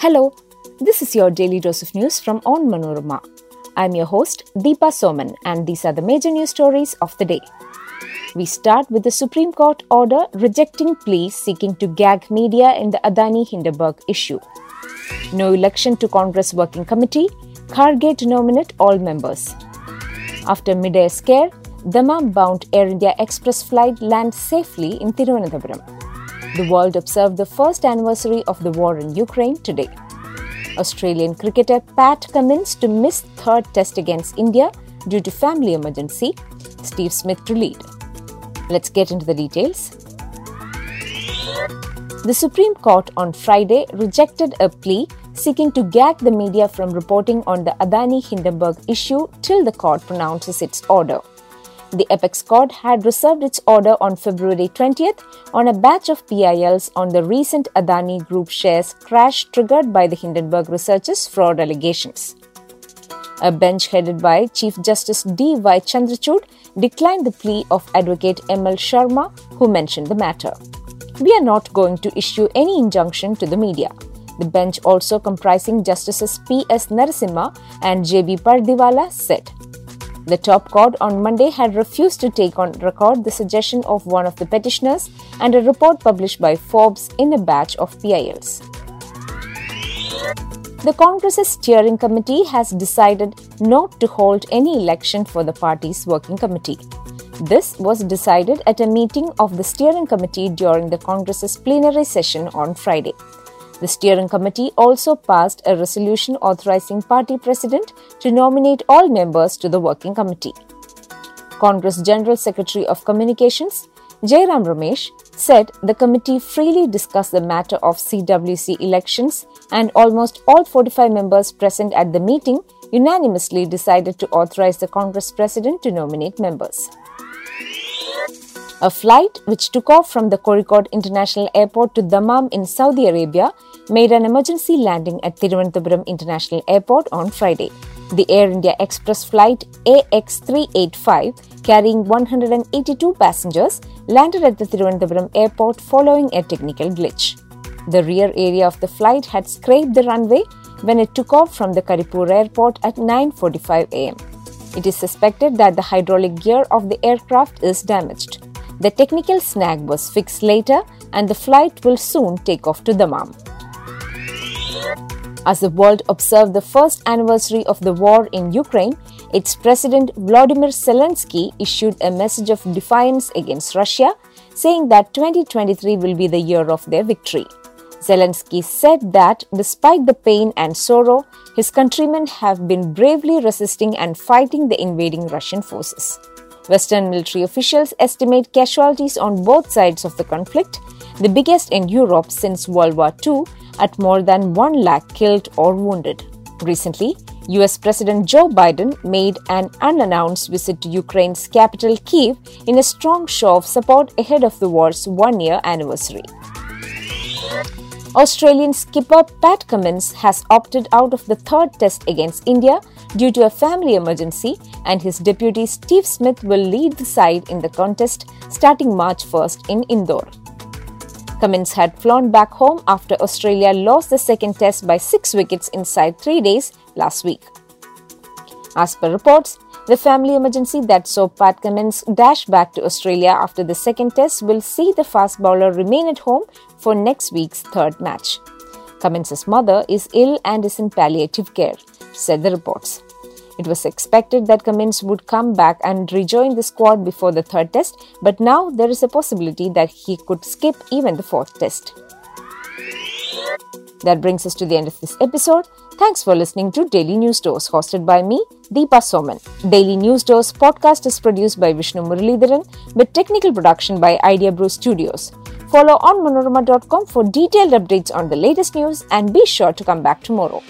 Hello, this is your daily dose of news from Onmanorama. I'm your host, Deepa Soman, and these are the major news stories of the day. We start with the Supreme Court order rejecting pleas seeking to gag media in the Adani Hindenburg issue. No election to Congress Working Committee, Kharge to nominate all members. After mid-air scare, Dammam bound Air India Express flight lands safely in Thiruvananthapuram. The world observed the first anniversary of the war in Ukraine today. Australian cricketer Pat Cummins to miss third test against India due to family emergency, Steve Smith to lead. Let's get into the details. The Supreme Court on Friday rejected a plea seeking to gag the media from reporting on the Adani Hindenburg issue till the court pronounces its order. The Apex Court had reserved its order on February 20th on a batch of PILs on the recent Adani Group shares crash triggered by the Hindenburg researchers' fraud allegations. A bench headed by Chief Justice D. Y. Chandrachud declined the plea of Advocate M. L. Sharma, who mentioned the matter. We are not going to issue any injunction to the media. The bench, also comprising Justices P. S. Narasimha and J. B. Pardiwala, said. The top court on Monday had refused to take on record the suggestion of one of the petitioners and a report published by Forbes in a batch of PILs. The Congress's steering committee has decided not to hold any election for the party's working committee. This was decided at a meeting of the steering committee during the Congress's plenary session on Friday. The steering committee also passed a resolution authorizing party president to nominate all members to the working committee. Congress General Secretary of Communications, Jairam Ramesh, said the committee freely discussed the matter of CWC elections and almost all 45 members present at the meeting unanimously decided to authorize the Congress president to nominate members. A flight which took off from the Kozhikode International Airport to Dammam in Saudi Arabia made an emergency landing at Thiruvananthapuram International Airport on Friday. The Air India Express flight AX385, carrying 182 passengers, landed at the Thiruvananthapuram airport following a technical glitch. The rear area of the flight had scraped the runway when it took off from the Karipur airport at 9:45 am. It is suspected that the hydraulic gear of the aircraft is damaged. The technical snag was fixed later and the flight will soon take off to Dammam. As the world observed the first anniversary of the war in Ukraine, its President Vladimir Zelensky issued a message of defiance against Russia, saying that 2023 will be the year of their victory. Zelensky said that despite the pain and sorrow, his countrymen have been bravely resisting and fighting the invading Russian forces. Western military officials estimate casualties on both sides of the conflict, the biggest in Europe since World War II, at more than 1 lakh killed or wounded. Recently, US President Joe Biden made an unannounced visit to Ukraine's capital Kiev in a strong show of support ahead of the war's one year anniversary. Australian skipper Pat Cummins has opted out of the third test against India due to a family emergency, and his deputy Steve Smith will lead the side in the contest starting March 1st in Indore. Cummins had flown back home after Australia lost the second test by six wickets inside three days last week. As per reports, the family emergency that saw Pat Cummins dash back to Australia after the second test will see the fast bowler remain at home for next week's third match. Cummins' mother is ill and is in palliative care, said the reports. It was expected that Cummins would come back and rejoin the squad before the third test, but now there is a possibility that he could skip even the fourth test. That brings us to the end of this episode. Thanks for listening to Daily News Dose, hosted by me, Deepa Soman. Daily News Dose podcast is produced by Vishnu Muralidharan with technical production by Idea Brew Studios. Follow onmanorama.com for detailed updates on the latest news and be sure to come back tomorrow.